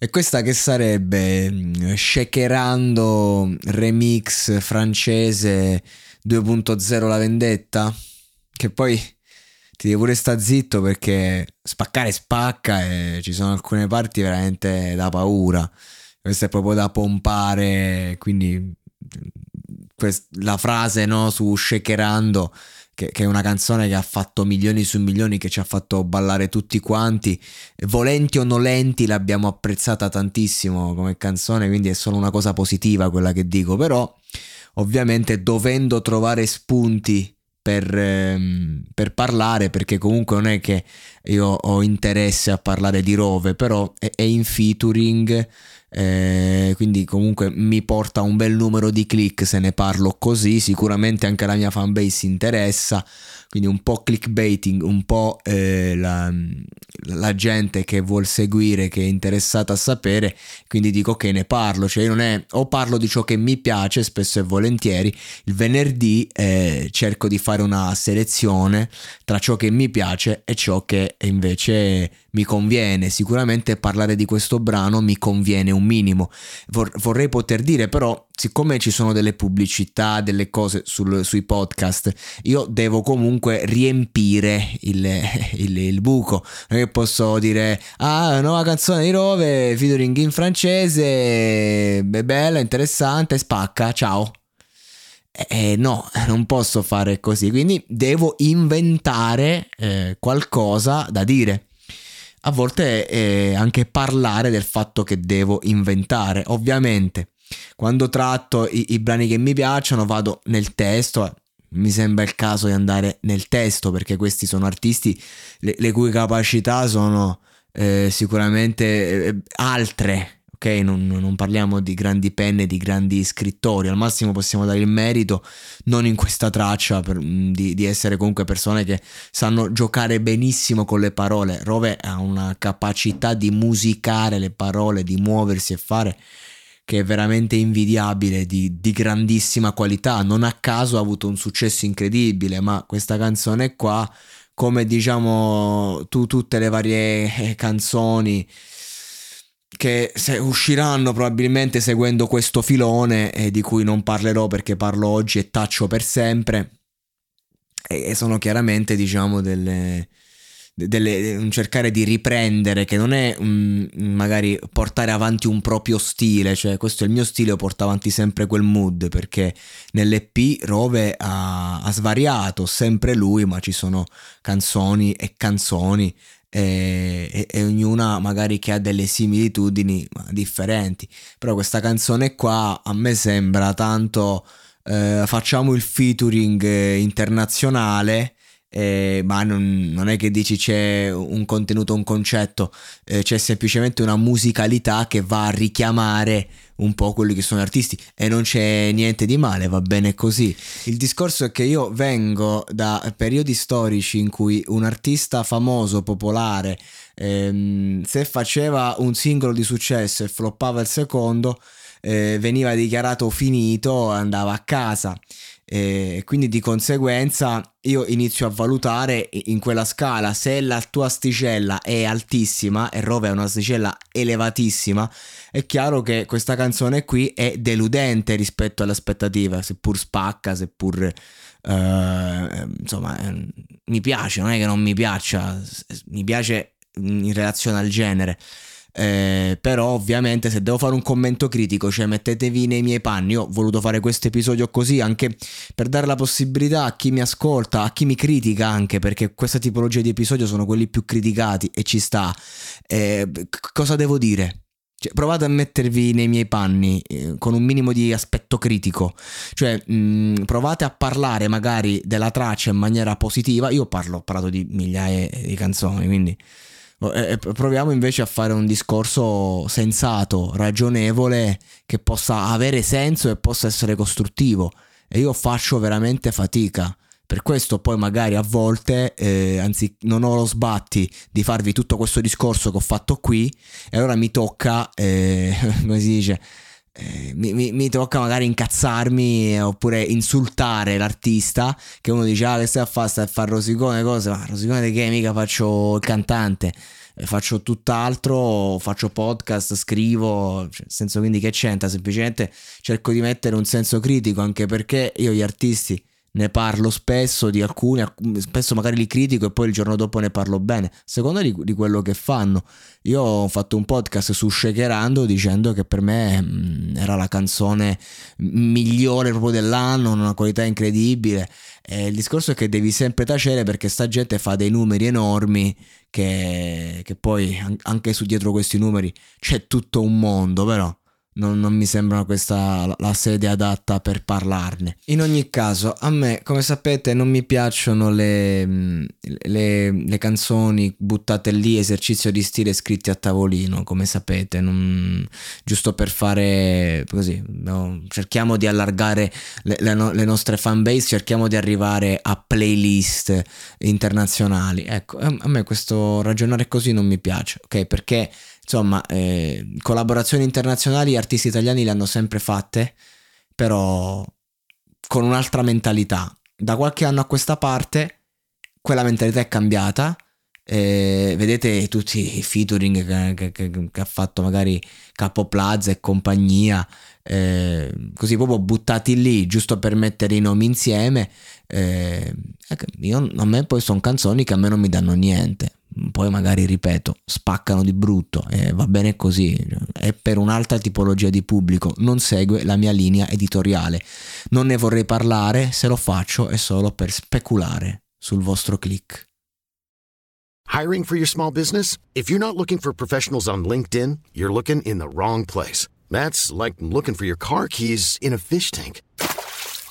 E questa che sarebbe mm, Shakerando remix francese 2.0 la vendetta? Che poi ti devi pure sta zitto perché spaccare spacca e ci sono alcune parti veramente da paura. Questo è proprio da pompare, quindi quest- la frase no, su Shakerando che, che, è una canzone che ha fatto milioni su milioni, che ci ha fatto ballare tutti quanti. Volenti o nolenti l'abbiamo apprezzata tantissimo come canzone, quindi è solo una cosa positiva quella che dico, però ovviamente dovendo trovare spunti per, ehm, per, parlare, perché comunque non è che io ho interesse a parlare di Rove, però è, è in featuring eh, quindi comunque mi porta un bel numero di click se ne parlo così, sicuramente anche la mia fanbase interessa, quindi un po' clickbaiting, un po' eh, la, la, gente che vuol seguire, che è interessata a sapere, quindi dico che ne parlo, cioè io non è, o parlo di ciò che mi piace spesso e volentieri, il venerdì eh, cerco di fare una selezione tra ciò che mi piace e ciò che invece mi conviene, sicuramente parlare di questo brano mi conviene un minimo. Vor- vorrei poter dire però, siccome ci sono delle pubblicità, delle cose sul, sui podcast, io devo comunque riempire il, il, il buco. Non è che posso dire, ah, nuova canzone di Rove, featuring in francese, è bella, interessante, spacca, ciao. Eh, no, non posso fare così, quindi devo inventare eh, qualcosa da dire a volte è anche parlare del fatto che devo inventare. Ovviamente, quando tratto i, i brani che mi piacciono, vado nel testo. Mi sembra il caso di andare nel testo perché questi sono artisti le, le cui capacità sono eh, sicuramente eh, altre ok? Non, non, parliamo di grandi penne, di grandi scrittori, al massimo possiamo dare il merito, non in questa traccia, per, di, di, essere comunque persone che sanno giocare benissimo con le parole. Rove ha una capacità di musicare le parole, di muoversi e fare che è veramente invidiabile, di, di grandissima qualità. Non a caso ha avuto un successo incredibile, ma questa canzone qua, come diciamo tu, tutte le varie eh, canzoni, che usciranno probabilmente seguendo questo filone eh, di cui non parlerò perché parlo oggi e taccio per sempre e, sono chiaramente diciamo delle, delle, un cercare di riprendere che non è um, magari portare avanti un proprio stile cioè questo è il mio stile ho portato avanti sempre quel mood perché nell'EP Rove ha, ha svariato sempre lui ma ci sono canzoni e canzoni e, e, e, ognuna magari che ha delle similitudini differenti. Però questa canzone qua a me sembra tanto eh, facciamo il featuring internazionale. Eh, ma non, non, è che dici c'è un contenuto, un concetto, eh, c'è semplicemente una musicalità che va a richiamare un po' quelli che sono artisti e non c'è niente di male, va bene così. Il discorso è che io vengo da periodi storici in cui un artista famoso, popolare, ehm, se faceva un singolo di successo e floppava il secondo, eh, veniva dichiarato finito e andava a casa. E quindi di conseguenza io inizio a valutare in quella scala se la tua asticella è altissima e Rove è un'asticella elevatissima, è chiaro che questa canzone qui è deludente rispetto alle aspettative, seppur spacca, seppur eh, insomma mi piace, non è che non mi piaccia, mi piace in relazione al genere. Eh, però ovviamente se devo fare un commento critico, cioè mettetevi nei miei panni, io ho voluto fare questo episodio così anche per dare la possibilità a chi mi ascolta, a chi mi critica anche, perché questa tipologia di episodio sono quelli più criticati e ci sta. Eh, cosa devo dire? Cioè, provate a mettervi nei miei panni eh, con un minimo di aspetto critico, cioè mh, mm, provate a parlare magari della traccia in maniera positiva. Io parlo, ho parlato di migliaia di canzoni, quindi proviamo invece a fare un discorso sensato, ragionevole, che possa avere senso e possa essere costruttivo. E io faccio veramente fatica. Per questo poi magari a volte, eh, anzi non ho lo sbatti di farvi tutto questo discorso che ho fatto qui e allora mi tocca, eh, come si dice, eh, mi, mi, mi, tocca magari incazzarmi oppure insultare l'artista che uno dice ah che stai a fare stai a fare rosicone cose. Ma rosicone di che? Mica faccio il cantante. Eh, faccio tutt'altro faccio podcast scrivo cioè, nel senso quindi che c'entra? Semplicemente cerco di mettere un senso critico anche perché io gli artisti ne parlo spesso di alcuni, spesso magari li critico e poi il giorno dopo ne parlo bene, secondo di, di quello che fanno. Io ho fatto un podcast su Shakerando dicendo che per me mh, era la canzone migliore proprio dell'anno, una qualità incredibile. E il discorso è che devi sempre tacere perché sta gente fa dei numeri enormi che, che poi anche su dietro questi numeri c'è tutto un mondo, però non, non, mi sembra questa la sede adatta per parlarne. In ogni caso, a me, come sapete, non mi piacciono le, le, le canzoni buttate lì, esercizio di stile scritti a tavolino, come sapete, non, giusto per fare così, no, cerchiamo di allargare le, le, le nostre fanbase, cerchiamo di arrivare a playlist internazionali. Ecco, a me questo ragionare così non mi piace, ok? Perché insomma, eh, collaborazioni internazionali artisti italiani le hanno sempre fatte, però con un'altra mentalità. Da qualche anno a questa parte quella mentalità è cambiata. Eh, vedete tutti i featuring che, che, che, che, ha fatto magari Capo Plaza e compagnia, eh, così proprio buttati lì giusto per mettere i nomi insieme. Eh, ecco, io, a me poi sono canzoni che a me non mi danno niente poi magari ripeto, spaccano di brutto e va bene così, è per un'altra tipologia di pubblico, non segue la mia linea editoriale. Non ne vorrei parlare, se lo faccio è solo per speculare sul vostro click. Hiring for your small business? If you're not looking for professionals on LinkedIn, you're looking in the wrong place. That's like looking for your car keys in a fish tank.